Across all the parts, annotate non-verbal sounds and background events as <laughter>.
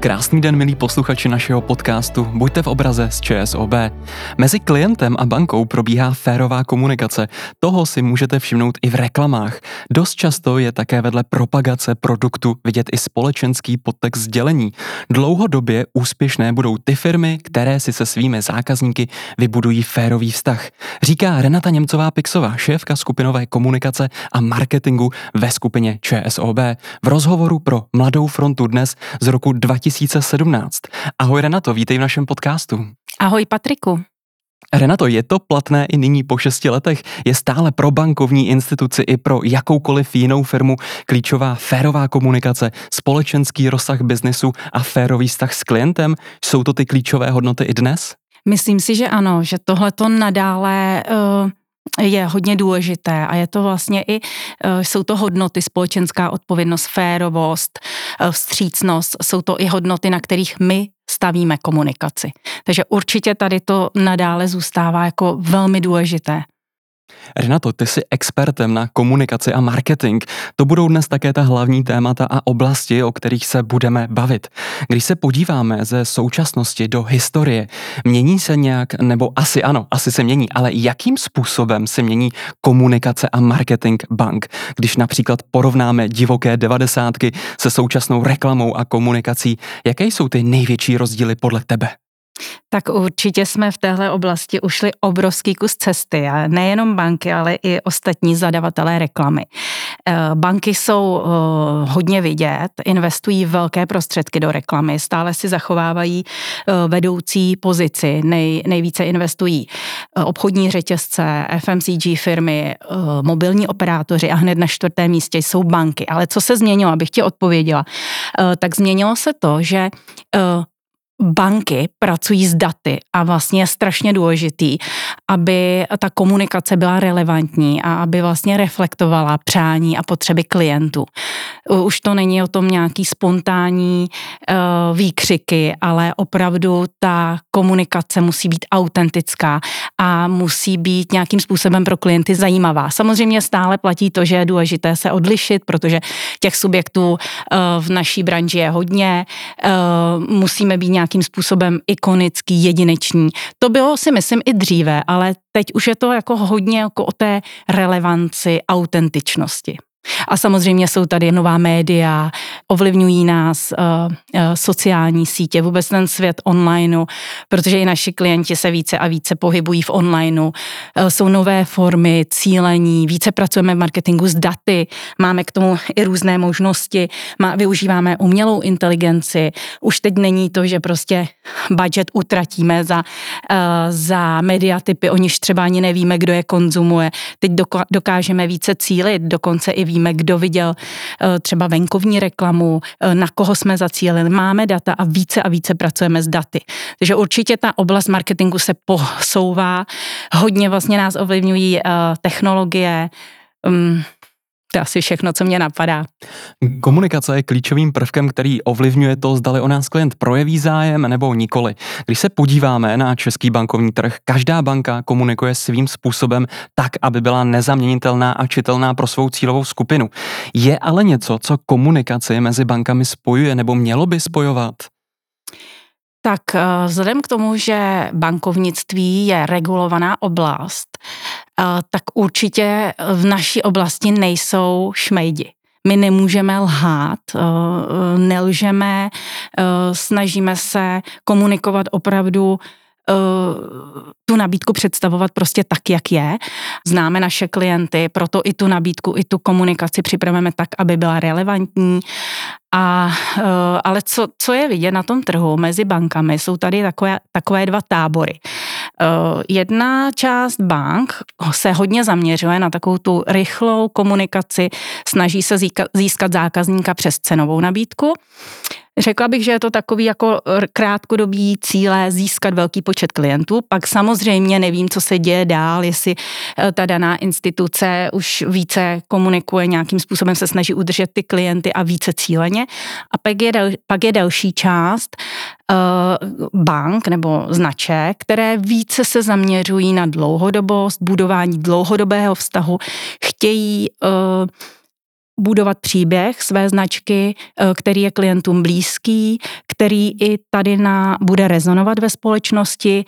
Krásný den, milí posluchači našeho podcastu. Buďte v obraze z ČSOB. Mezi klientem a bankou probíhá férová komunikace. Toho si můžete všimnout i v reklamách. Dost často je také vedle propagace produktu vidět i společenský podtext sdělení. Dlouhodobě úspěšné budou ty firmy, které si se svými zákazníky vybudují férový vztah. Říká Renata Němcová-Pixová, šéfka skupinové komunikace a marketingu ve skupině ČSOB. V rozhovoru pro Mladou frontu dnes z roku 2000 2017. Ahoj Renato, vítej v našem podcastu. Ahoj Patriku. Renato, je to platné i nyní po šesti letech? Je stále pro bankovní instituci i pro jakoukoliv jinou firmu klíčová férová komunikace, společenský rozsah biznesu a férový vztah s klientem? Jsou to ty klíčové hodnoty i dnes? Myslím si, že ano, že tohle to nadále uh je hodně důležité a je to vlastně i, eh, jsou to hodnoty, společenská odpovědnost, férovost, eh, vstřícnost, jsou to i hodnoty, na kterých my stavíme komunikaci. Takže určitě tady to nadále zůstává jako velmi důležité. Renato, ty jsi expertem na komunikaci a marketing. To budou dnes také ta hlavní témata a oblasti, o kterých se budeme bavit. Když se podíváme ze současnosti do historie, mění se nějak, nebo asi ano, asi se mění, ale jakým způsobem se mění komunikace a marketing bank, když například porovnáme divoké devadesátky se současnou reklamou a komunikací, jaké jsou ty největší rozdíly podle tebe? Tak určitě jsme v téhle oblasti ušli obrovský kus cesty a nejenom banky, ale i ostatní zadavatelé reklamy. Eh, banky jsou eh, hodně vidět, investují velké prostředky do reklamy, stále si zachovávají eh, vedoucí pozici, nej, nejvíce investují obchodní řetězce, FMCG firmy, mobilní operátoři a hned na čtvrtém místě jsou banky. Ale co se změnilo, abych ti odpověděla, tak změnilo se to, že banky pracují s daty a vlastně je strašně důležitý, aby ta komunikace byla relevantní a aby vlastně reflektovala přání a potřeby klientů. Už to není o tom nějaký spontánní uh, výkřiky, ale opravdu ta komunikace musí být autentická a musí být nějakým způsobem pro klienty zajímavá. Samozřejmě stále platí to, že je důležité se odlišit, protože těch subjektů uh, v naší branži je hodně, uh, musíme být nějak nějakým způsobem ikonický, jedinečný. To bylo si myslím i dříve, ale teď už je to jako hodně jako o té relevanci, autentičnosti. A samozřejmě jsou tady nová média, ovlivňují nás uh, uh, sociální sítě, vůbec ten svět onlineu, protože i naši klienti se více a více pohybují v onlineu. Uh, jsou nové formy cílení, více pracujeme v marketingu s daty, máme k tomu i různé možnosti, má, využíváme umělou inteligenci. Už teď není to, že prostě budget utratíme za, uh, za mediatypy, o niž třeba ani nevíme, kdo je konzumuje. Teď dokážeme více cílit, dokonce i víme, kdo viděl eh, třeba venkovní reklamu, eh, na koho jsme zacílili. Máme data a více a více pracujeme s daty. Takže určitě ta oblast marketingu se posouvá. Hodně vlastně nás ovlivňují eh, technologie, mm, to je asi všechno, co mě napadá. Komunikace je klíčovým prvkem, který ovlivňuje to, zdali o nás klient projeví zájem nebo nikoli. Když se podíváme na český bankovní trh, každá banka komunikuje svým způsobem tak, aby byla nezaměnitelná a čitelná pro svou cílovou skupinu. Je ale něco, co komunikaci mezi bankami spojuje nebo mělo by spojovat? Tak eh, vzhledem k tomu, že bankovnictví je regulovaná oblast, eh, tak určitě v naší oblasti nejsou šmejdi. My nemůžeme lhát, eh, nelžeme, snažíme se komunikovat opravdu tu nabídku představovat prostě tak, jak je. Známe naše klienty, proto i tu nabídku, i tu komunikaci připravujeme tak, aby byla relevantní. A, eh, ale co, co je vidět na tom trhu mezi bankami, jsou tady takové, takové dva tábory. Eh, jedna část bank se hodně zaměřuje na takovou tu rychlou komunikaci, snaží se získat zákazníka přes cenovou nabídku. Řekla bych, že je to takový jako krátkodobý cíle získat velký počet klientů. Pak samozřejmě nevím, co se děje dál, jestli eh, ta daná instituce už více komunikuje, nějakým způsobem se snaží udržet ty klienty a více cíleně. A pak je, pak je další část uh, bank nebo značek, které více se zaměřují na dlouhodobost, budování dlouhodobého vztahu, chtějí uh, budovat příběh své značky, eh, který je klientům blízký, který i tady na, bude rezonovat ve společnosti.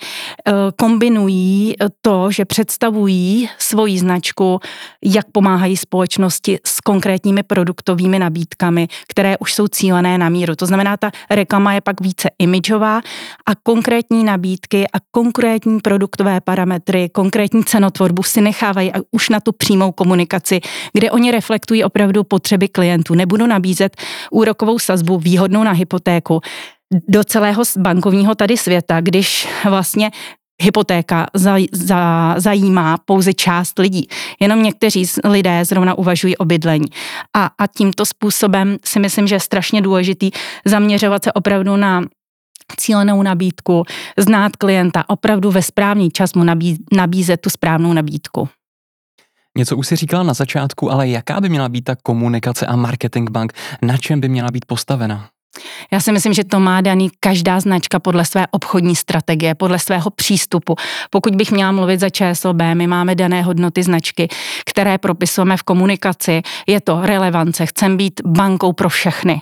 Eh, kombinují to, že představují svoji značku, jak pomáhají společnosti s konkrétními produktovými nabídkami, které už jsou cílené na míru. To znamená, ta reklama je pak více imidžová a konkrétní nabídky a konkrétní produktové parametry, konkrétní cenotvorbu si nechávají už na tu přímou komunikaci, kde oni reflektují opravdu potřeby klientů. Nebudu nabízet úrokovou sazbu výhodnou na hypotéku do celého bankovního tady světa, když vlastně hypotéka za, za, zajímá pouze část lidí. Jenom někteří lidé zrovna uvažují o bydlení. A, a tímto způsobem si myslím, že je strašně důležitý zaměřovat se opravdu na cílenou nabídku, znát klienta, opravdu ve správný čas mu nabí, nabízet tu správnou nabídku. Něco už si říkala na začátku, ale jaká by měla být ta komunikace a marketing bank? Na čem by měla být postavena? Já si myslím, že to má daný každá značka podle své obchodní strategie, podle svého přístupu. Pokud bych měla mluvit za ČSOB, my máme dané hodnoty značky, které propisujeme v komunikaci. Je to relevance, chceme být bankou pro všechny.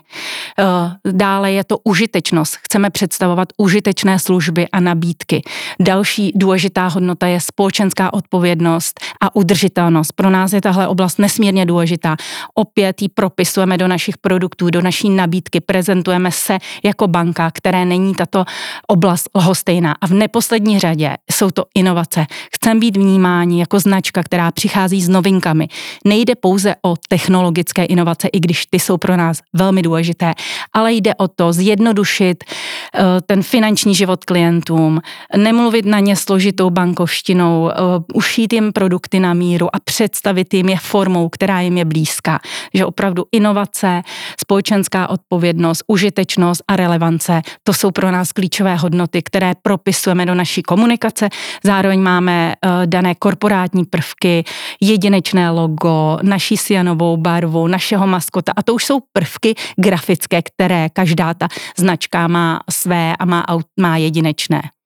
Eh, dále je to užitečnost, chceme představovat užitečné služby a nabídky. Další důležitá hodnota je společenská odpovědnost a udržitelnost. Pro nás je tahle oblast nesmírně důležitá. Opět ji propisujeme do našich produktů, do naší nabídky, prezentace prezentujeme se jako banka, které není tato oblast lhostejná. A v neposlední řadě jsou to inovace. Chceme být vnímáni jako značka, která přichází s novinkami. Nejde pouze o technologické inovace, i když ty jsou pro nás velmi důležité, ale jde o to zjednodušit uh, ten finanční život klientům, nemluvit na ně složitou bankovštinou, uh, ušít jim produkty na míru a představit jim je formou, která jim je blízká. Že opravdu inovace, společenská odpovědnost, užitečnost a relevance. To jsou pro nás klíčové hodnoty, které propisujeme do naší komunikace. Zároveň máme uh, dané korporátní prvky, jedinečné logo, naší sianovou barvu, našeho maskota a to už jsou prvky grafické, které každá ta značka má své a má, má jedinečné.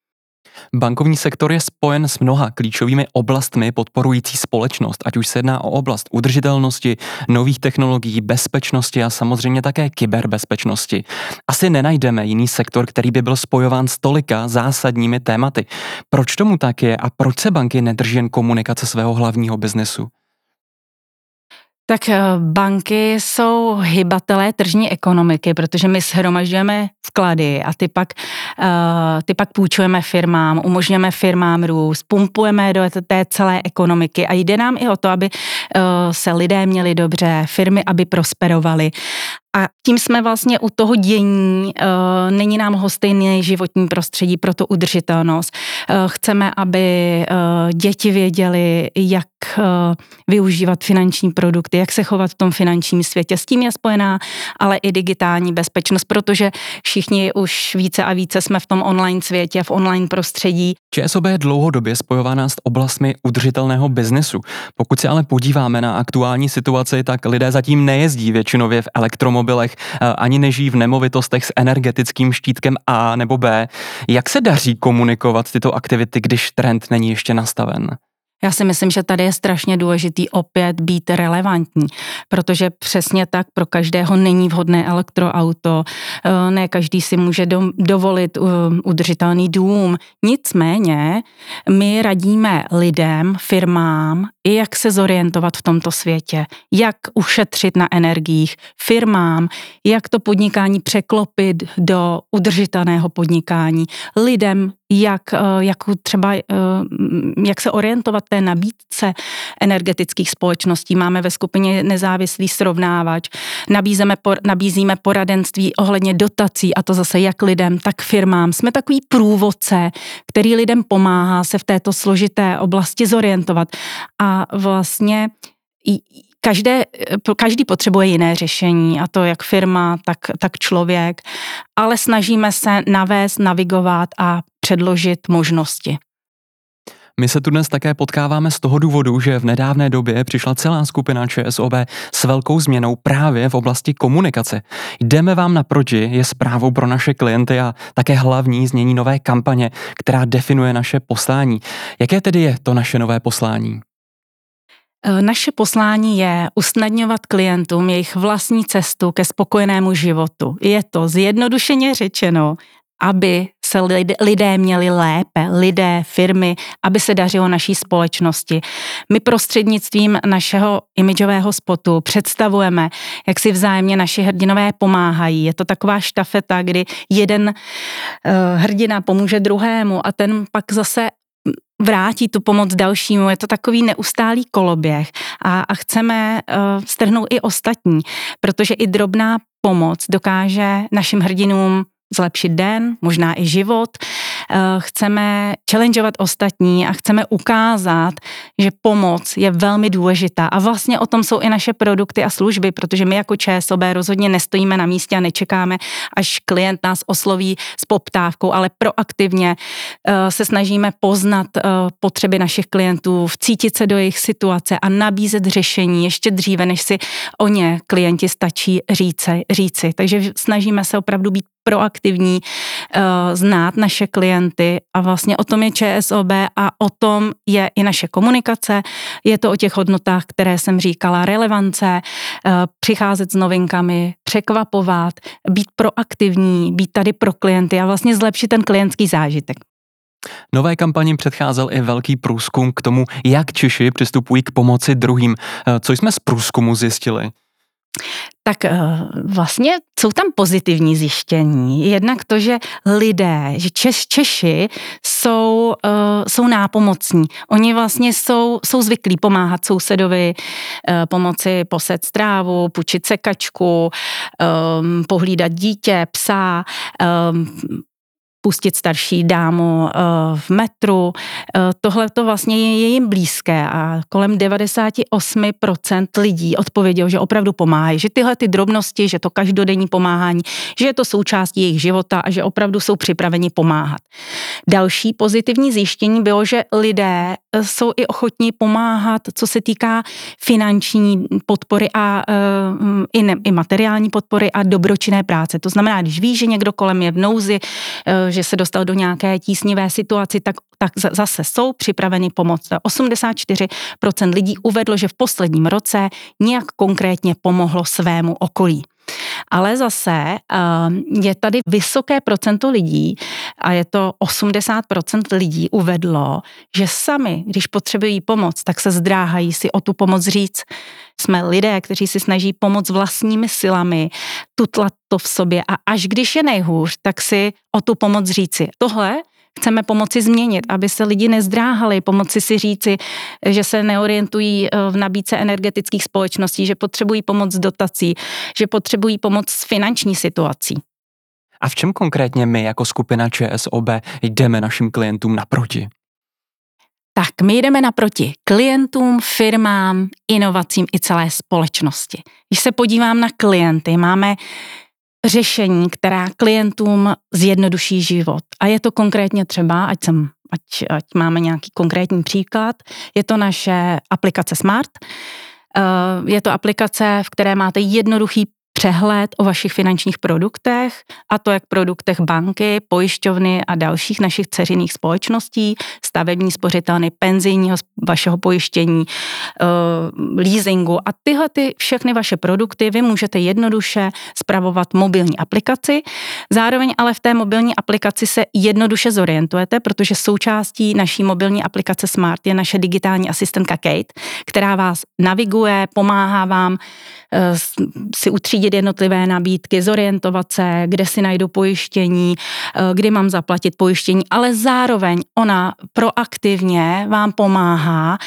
Bankovní sektor je spojen s mnoha klíčovými oblastmi podporující společnost, ať už se jedná o oblast udržitelnosti, nových technologií, bezpečnosti a samozřejmě také kyberbezpečnosti. Asi nenajdeme jiný sektor, který by byl spojován s tolika zásadními tématy. Proč tomu tak je a proč se banky nedrží jen komunikace svého hlavního biznesu? Tak eh, banky jsou hybatelé tržní ekonomiky, protože my shromažďujeme vklady a ty pak, uh, ty pak půjčujeme firmám, umožňujeme firmám růst, pumpujeme do té celé ekonomiky a jde nám i o to, aby uh, se lidé měli dobře, firmy, aby prosperovaly. A tím jsme vlastně u toho dění, uh, není nám hostejný životní prostředí pro to udržitelnost. Uh, chceme, aby uh, děti věděli, jak využívat finanční produkty, jak se chovat v tom finančním světě. S tím je spojená ale i digitální bezpečnost, protože všichni už více a více jsme v tom online světě, v online prostředí. ČSOB je dlouhodobě spojována s oblastmi udržitelného biznesu. Pokud se ale podíváme na aktuální situaci, tak lidé zatím nejezdí většinově v elektromobilech, eh, ani nežijí v nemovitostech s energetickým štítkem A nebo B. Jak se daří komunikovat tyto aktivity, když trend není ještě nastaven? Já si myslím, že tady je strašně důležitý opět být relevantní, protože přesně tak pro každého není vhodné elektroauto, eh, ne každý si může dovolit eh, udržitelný dům. Nicméně my radíme lidem, firmám, i jak se zorientovat v tomto světě, jak ušetřit na energiích, firmám, jak to podnikání překlopit do udržitelného podnikání, lidem, jak, eh, jak třeba, eh, jak se orientovat té nabídce energetických společností. Máme ve skupině nezávislý srovnávač, nabízeme, nabízíme poradenství ohledně dotací a to zase jak lidem, tak firmám. Jsme takový průvodce, který lidem pomáhá se v této složité oblasti zorientovat a vlastně každé, každý potřebuje jiné řešení, a to jak firma, tak, tak člověk, ale snažíme se navést, navigovat a předložit možnosti. My se tu dnes také potkáváme z toho důvodu, že v nedávné době přišla celá skupina ČSOB s velkou změnou právě v oblasti komunikace. Jdeme vám naproti je zprávou pro naše klienty a také hlavní znění nové kampaně, která definuje naše poslání. Jaké tedy je to naše nové poslání? E, naše poslání je usnadňovat klientům jejich vlastní cestu ke spokojenému životu. Je to zjednodušeně řečeno, aby se lidé měli lépe, lidé, firmy, aby se dařilo naší společnosti. My prostřednictvím našeho imidžového spotu představujeme, jak si vzájemně naši hrdinové pomáhají. Je to taková štafeta, kdy jeden uh, hrdina pomůže druhému a ten pak zase vrátí tu pomoc dalšímu. Je to takový neustálý koloběh a, a chceme uh, strhnout i ostatní, protože i drobná pomoc dokáže našim hrdinům zlepšit den, možná i život. Eh, chceme challengeovat ostatní a chceme ukázat, že pomoc je velmi důležitá. A vlastně o tom jsou i naše produkty a služby, protože my jako ČSOB rozhodně nestojíme na místě a nečekáme, až klient nás osloví s poptávkou, ale proaktivně eh, se snažíme poznat eh, potřeby našich klientů, vcítit se do jejich situace a nabízet řešení ještě dříve, než si o ně klienti stačí říci. říci. Takže snažíme se opravdu být proaktivní, uh, znát naše klienty a vlastně o tom je ČSOB a o tom je i naše komunikace. Je to o těch hodnotách, které jsem říkala, relevance, uh, přicházet s novinkami, překvapovat, být proaktivní, být tady pro klienty a vlastně zlepšit ten klientský zážitek. Nové kampani předcházel i velký průzkum k tomu, jak Češi přistupují k pomoci druhým. Eh, co jsme z průzkumu zjistili? Tak eh, vlastně jsou tam pozitivní zjištění. Jednak to, že lidé, že Češ, Češi jsou, uh, jsou nápomocní. Oni vlastně jsou, jsou zvyklí pomáhat sousedovi, uh, pomoci poset strávu, půjčit sekačku, pohlídat dítě, psa, pustit starší dámu eh, v metru. Eh, tohle to vlastně je jim blízké a kolem 98% lidí odpovědělo, že opravdu pomáhají, že tyhle ty drobnosti, že to každodenní pomáhání, že je to součástí jejich života a že opravdu jsou připraveni pomáhat. Další pozitivní zjištění bylo, že lidé jsou i ochotní pomáhat, co se týká finanční podpory a i, ne, i materiální podpory a dobročinné práce. To znamená, když ví, že někdo kolem je v nouzi, že se dostal do nějaké tísnivé situaci, tak, tak zase jsou připraveni pomoct. 84% lidí uvedlo, že v posledním roce nějak konkrétně pomohlo svému okolí. Ale zase ehm, je tady vysoké procento lidí, a je to 80% lidí uvedlo, že sami, když potřebují pomoc, tak se zdráhají si o tu pomoc říct. Jsme lidé, kteří si snaží pomoct vlastními silami, tutlat to v sobě a až když je nejhůř, tak si o tu pomoc říci. Tohle chceme pomoci změnit, aby se lidi nezdráhali, pomoci si říci, že se neorientují eh, v nabídce energetických společností, že potřebují pomoc s dotací, že potřebují pomoc s finanční situací. A v čem konkrétně my jako skupina ČSOB jdeme našim klientům naproti? Tak my jdeme naproti klientům, firmám, inovacím i celé společnosti. Když se podívám na klienty, máme řešení, která klientům zjednoduší život. A je to konkrétně třeba, ať, jsem, ať, ať máme nějaký konkrétní příklad, je to naše aplikace Smart. Eh, je to aplikace, v které máte jednoduchý přehled o vašich finančních produktech, a to jak produktech banky, pojišťovny a dalších našich ceřiných společností, stavební spořitelny, penzijního vašeho pojištění, uh, leasingu a tyhle ty všechny vaše produkty vy můžete jednoduše spravovat mobilní aplikaci. Zároveň ale v té mobilní aplikaci se jednoduše zorientujete, protože součástí naší mobilní aplikace Smart je naše digitální asistentka Kate, která vás naviguje, pomáhá vám uh, si utřídit jednotlivé nabídky, zorientovat se, kde si najdu pojištění, eh, kdy mám zaplatit pojištění, ale zároveň ona proaktivně vám pomáhá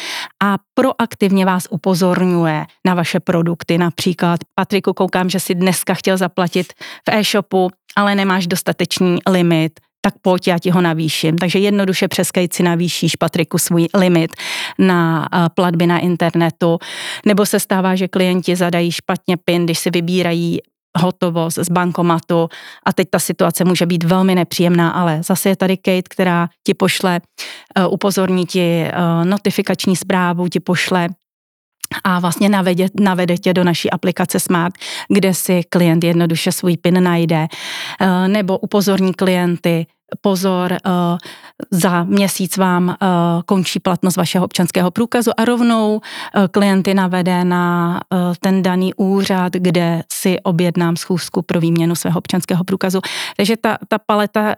a proaktivně vás upozorňuje na vaše produkty. Například, Patriku, koukám, že si dneska chtěl zaplatit v e-shopu, ale nemáš dostatečný limit, tak pojď, já ti ho navýším. Takže jednoduše přes si navýšíš, Patriku, svůj limit na eh, platby na internetu. Nebo se stává, že klienti zadají špatně PIN, když si vybírají hotovost z bankomatu a teď ta situace může být velmi nepříjemná, ale zase je tady Kate, která ti pošle, uh, upozorní ti uh, notifikační zprávu, ti pošle a vlastně navede, navede tě do naší aplikace Smart, kde si klient jednoduše svůj PIN najde, nebo upozorní klienty, pozor, eh, za měsíc vám eh, končí platnost vašeho občanského průkazu a rovnou eh, klienty navede na ten daný úřad, kde si objednám schůzku pro výměnu svého občanského průkazu. Takže ta, ta paleta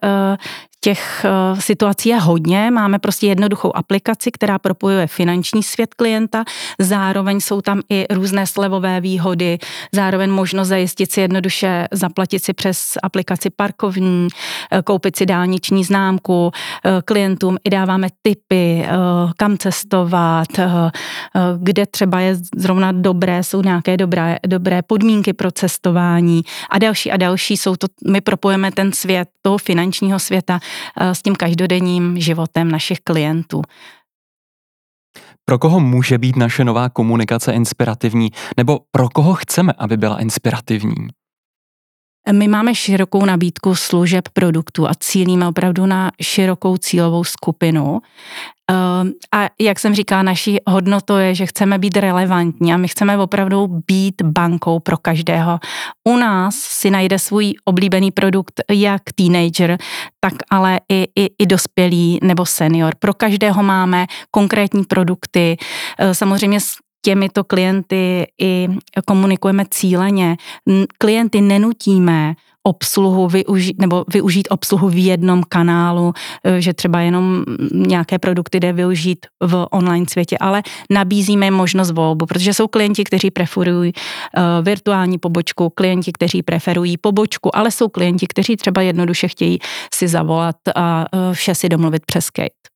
Těch uh, situací je hodně, máme prostě jednoduchou aplikaci, která propojuje finanční svět klienta, zároveň jsou tam i různé slevové výhody, zároveň možnost zajistit si jednoduše, zaplatit si přes aplikaci parkovní, uh, koupit si dálniční známku, uh, klientům i dáváme tipy, kam cestovat, kde třeba je zrovna dobré, jsou nějaké dobré, dobré podmínky pro cestování a další a další. Jsou to, my propojeme ten svět toho finančního světa Eh, s tím každodenním životem našich klientů. Pro koho může být naše nová komunikace inspirativní, nebo pro koho chceme, aby byla inspirativní? My máme širokou nabídku služeb produktů a cílíme opravdu na širokou cílovou skupinu. Ehm, a jak jsem říkala, naší hodnotou je, že chceme být relevantní a my chceme opravdu být bankou pro každého. U nás si najde svůj oblíbený produkt jak teenager, tak ale i, i, i dospělý nebo senior. Pro každého máme konkrétní produkty. Ehm, samozřejmě těmito klienty i komunikujeme cíleně. Klienty nenutíme obsluhu využít, nebo využít obsluhu v jednom kanálu, e, že třeba jenom nějaké produkty jde využít v online světě, ale nabízíme možnost volbu, protože jsou klienti, kteří preferují uh, virtuální pobočku, klienti, kteří preferují pobočku, ale jsou klienti, kteří třeba jednoduše chtějí si zavolat a uh, vše si domluvit přes Skype.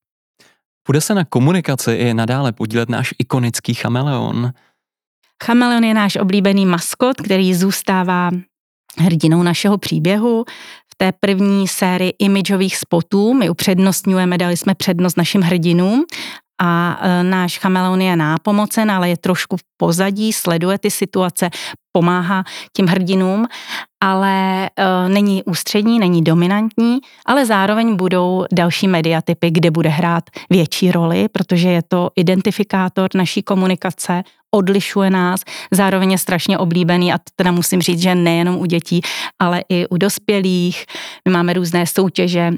Bude se na komunikaci i nadále podílet náš ikonický chameleon? Chameleon je náš oblíbený maskot, který zůstává hrdinou našeho příběhu. V té první sérii imidžových spotů my upřednostňujeme, dali jsme přednost našim hrdinům a e, náš chameleon je nápomocen, ale je trošku v pozadí, sleduje ty situace, pomáhá těm hrdinům, ale e, není ústřední, není dominantní, ale zároveň budou další mediatypy, kde bude hrát větší roli, protože je to identifikátor naší komunikace, odlišuje nás, zároveň je strašně oblíbený a teda musím říct, že nejenom u dětí, ale i u dospělých. My máme různé soutěže,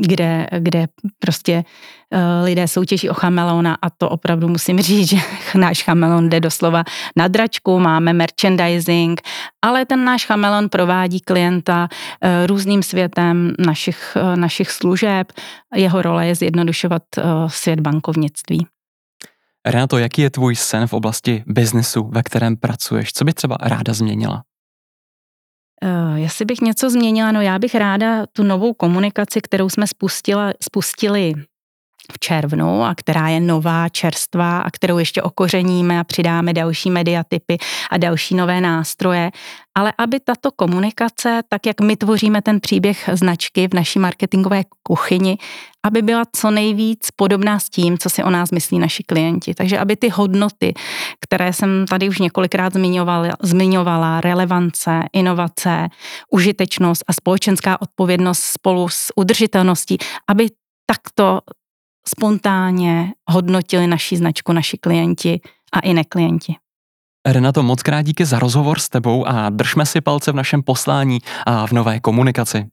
kde, kde prostě eh, lidé soutěží o chameleona a to opravdu musím <laughs> říct, že náš chameleon jde doslova na dračku, máme merchandising, ale ten náš chameleon provádí klienta eh, různým světem našich, eh, našich služeb. Jeho role je zjednodušovat svět bankovnictví. Renato, jaký je tvůj sen v oblasti biznesu, ve kterém pracuješ? Co by třeba ráda změnila? Uh, jestli bych něco změnila, no já bych ráda tu novou komunikaci, kterou jsme spustila, spustili v červnu a která je nová, čerstvá a kterou ještě okořeníme a přidáme další mediatypy a další nové nástroje. Ale aby tato komunikace, tak jak my tvoříme ten příběh značky v naší marketingové kuchyni, aby byla co nejvíc podobná s tím, co si o nás myslí naši klienti. Takže aby ty hodnoty, které jsem tady už několikrát zmiňovala, zmiňovala relevance, inovace, užitečnost a společenská odpovědnost spolu s udržitelností, aby takto spontánně hodnotili naši značku naši klienti a i neklienti. Renato, moc krát díky za rozhovor s tebou a držme si palce v našem poslání a v nové komunikaci.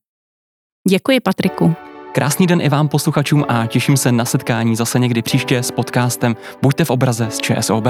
Děkuji, Patriku. Krásný den i vám posluchačům a těším se na setkání zase někdy příště s podcastem Buďte v obraze z ČSOB.